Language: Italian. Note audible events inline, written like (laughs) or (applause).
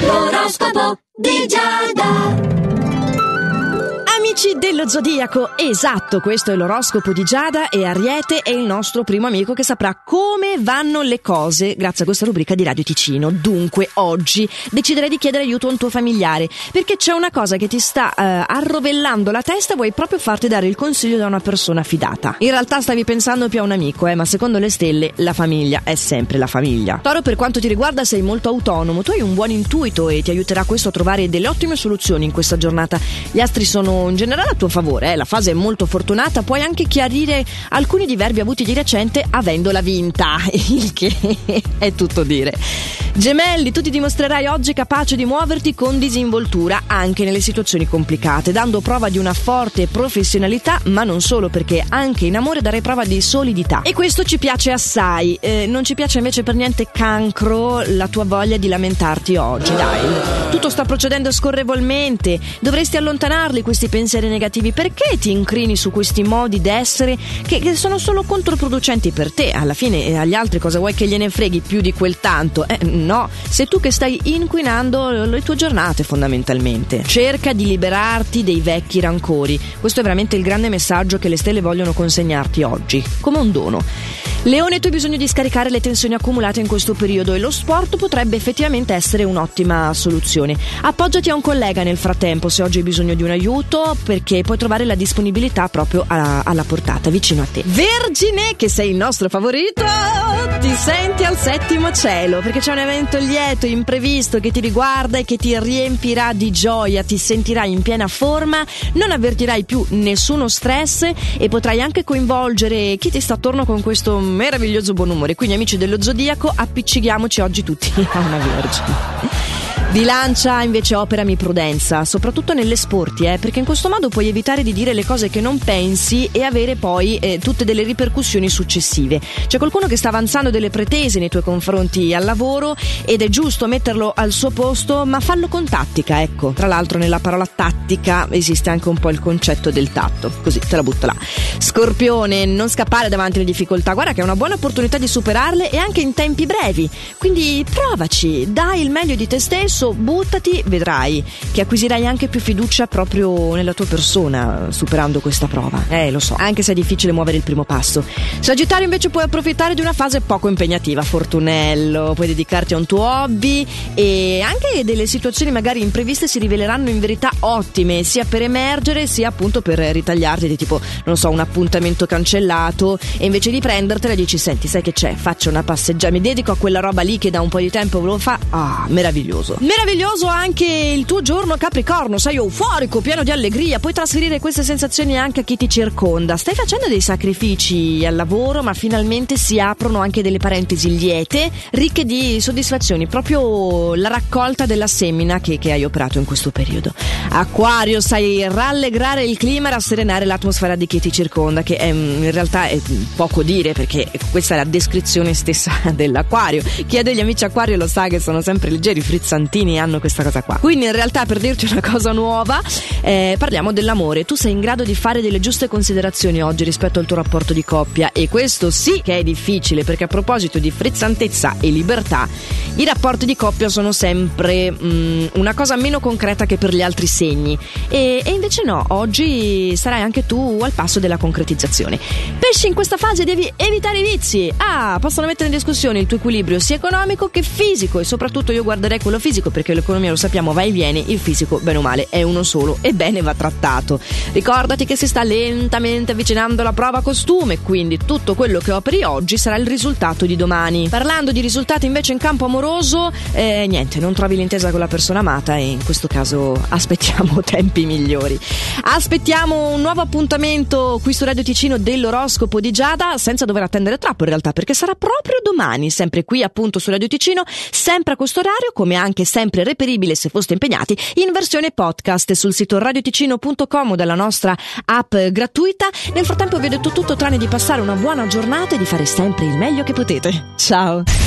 L'oroscopo di Giada. Amici dello Zodiaco, esatto, questo è l'oroscopo di Giada e Ariete è il nostro primo amico che saprà come vanno le cose grazie a questa rubrica di Radio Ticino. Dunque, oggi deciderei di chiedere aiuto a un tuo familiare perché c'è una cosa che ti sta eh, arrovellando la testa e vuoi proprio farti dare il consiglio da una persona fidata. In realtà stavi pensando più a un amico, eh, ma secondo le stelle la famiglia è sempre la famiglia. Toro, per quanto ti riguarda, sei molto autonomo, tu hai un buon intuito e ti aiuterà questo a trovare delle ottime soluzioni in questa giornata. Gli astri sono in generale a tuo favore, eh? la fase è molto fortunata, puoi anche chiarire alcuni diverbi avuti di recente avendola vinta, (laughs) il che è tutto dire. Gemelli, tu ti dimostrerai oggi capace di muoverti con disinvoltura anche nelle situazioni complicate, dando prova di una forte professionalità, ma non solo perché anche in amore darai prova di solidità. E questo ci piace assai, eh, non ci piace invece per niente cancro la tua voglia di lamentarti oggi, dai. Tutto sta procedendo scorrevolmente, dovresti allontanarli questi pensieri negativi, perché ti incrini su questi modi d'essere che, che sono solo controproducenti per te? Alla fine e agli altri cosa vuoi che gliene freghi più di quel tanto? Eh, no, sei tu che stai inquinando le tue giornate fondamentalmente. Cerca di liberarti dei vecchi rancori. Questo è veramente il grande messaggio che le stelle vogliono consegnarti oggi, come un dono. Leone, tu hai bisogno di scaricare le tensioni accumulate in questo periodo e lo sport potrebbe effettivamente essere un'ottima soluzione. Appoggiati a un collega nel frattempo se oggi hai bisogno di un aiuto perché puoi trovare la disponibilità proprio a- alla portata, vicino a te. Vergine, che sei il nostro favorito, ti senti al settimo cielo perché c'è un evento lieto, imprevisto che ti riguarda e che ti riempirà di gioia, ti sentirai in piena forma, non avvertirai più nessuno stress e potrai anche coinvolgere chi ti sta attorno con questo meraviglioso buon umore. Quindi amici dello Zodiaco, appiccichiamoci oggi tutti (laughs) a una vergine. Bilancia invece operami prudenza, soprattutto nelle sporti, eh, perché in questo modo puoi evitare di dire le cose che non pensi e avere poi eh, tutte delle ripercussioni successive. C'è qualcuno che sta avanzando delle pretese nei tuoi confronti al lavoro ed è giusto metterlo al suo posto, ma fallo con tattica, ecco. Tra l'altro nella parola tattica esiste anche un po' il concetto del tatto, così te la butto là. Scorpione, non scappare davanti alle difficoltà, guarda che è una buona opportunità di superarle e anche in tempi brevi. Quindi provaci, dai il meglio di te stesso buttati, vedrai che acquisirai anche più fiducia proprio nella tua persona superando questa prova. Eh, lo so, anche se è difficile muovere il primo passo. Sagittario invece puoi approfittare di una fase poco impegnativa, fortunello, puoi dedicarti a un tuo hobby e anche delle situazioni magari impreviste si riveleranno in verità ottime, sia per emergere sia appunto per ritagliarti di tipo, non so, un appuntamento cancellato e invece di prendertela dici, senti, sai che c'è, faccio una passeggiata, mi dedico a quella roba lì che da un po' di tempo volevo fare. Ah, meraviglioso. Meraviglioso anche il tuo giorno Capricorno, sei euforico, pieno di allegria, puoi trasferire queste sensazioni anche a chi ti circonda. Stai facendo dei sacrifici al lavoro, ma finalmente si aprono anche delle parentesi liete, ricche di soddisfazioni, proprio la raccolta della semina che, che hai operato in questo periodo. Acquario, sai rallegrare il clima rasserenare l'atmosfera di chi ti circonda, che è, in realtà è poco dire perché questa è la descrizione stessa (laughs) dell'acquario. Chi ha degli amici acquario lo sa che sono sempre leggeri, frizzantini hanno questa cosa qua. Quindi in realtà per dirti una cosa nuova, eh, parliamo dell'amore. Tu sei in grado di fare delle giuste considerazioni oggi rispetto al tuo rapporto di coppia e questo sì che è difficile perché a proposito di frizzantezza e libertà, i rapporti di coppia sono sempre mm, una cosa meno concreta che per gli altri segni e, e invece no, oggi sarai anche tu al passo della concretizzazione. Pesci in questa fase devi evitare i vizi. Ah, possono mettere in discussione il tuo equilibrio sia economico che fisico e soprattutto io guarderei quello fisico perché l'economia lo sappiamo va e viene, il fisico bene o male è uno solo e bene va trattato. Ricordati che si sta lentamente avvicinando alla prova costume, quindi tutto quello che operi oggi sarà il risultato di domani. Parlando di risultati invece in campo amoroso, eh, niente, non trovi l'intesa con la persona amata e in questo caso (laughs) aspettiamo tempi migliori. Aspettiamo un nuovo appuntamento qui su Radio Ticino dell'oroscopo di Giada senza dover attendere troppo in realtà perché sarà proprio domani, sempre qui appunto su Radio Ticino, sempre a questo orario come anche sempre reperibile se foste impegnati in versione podcast sul sito radioticino.com o dalla nostra app gratuita. Nel frattempo vi ho detto tutto tranne di passare una buona giornata e di fare sempre il meglio che potete. Ciao!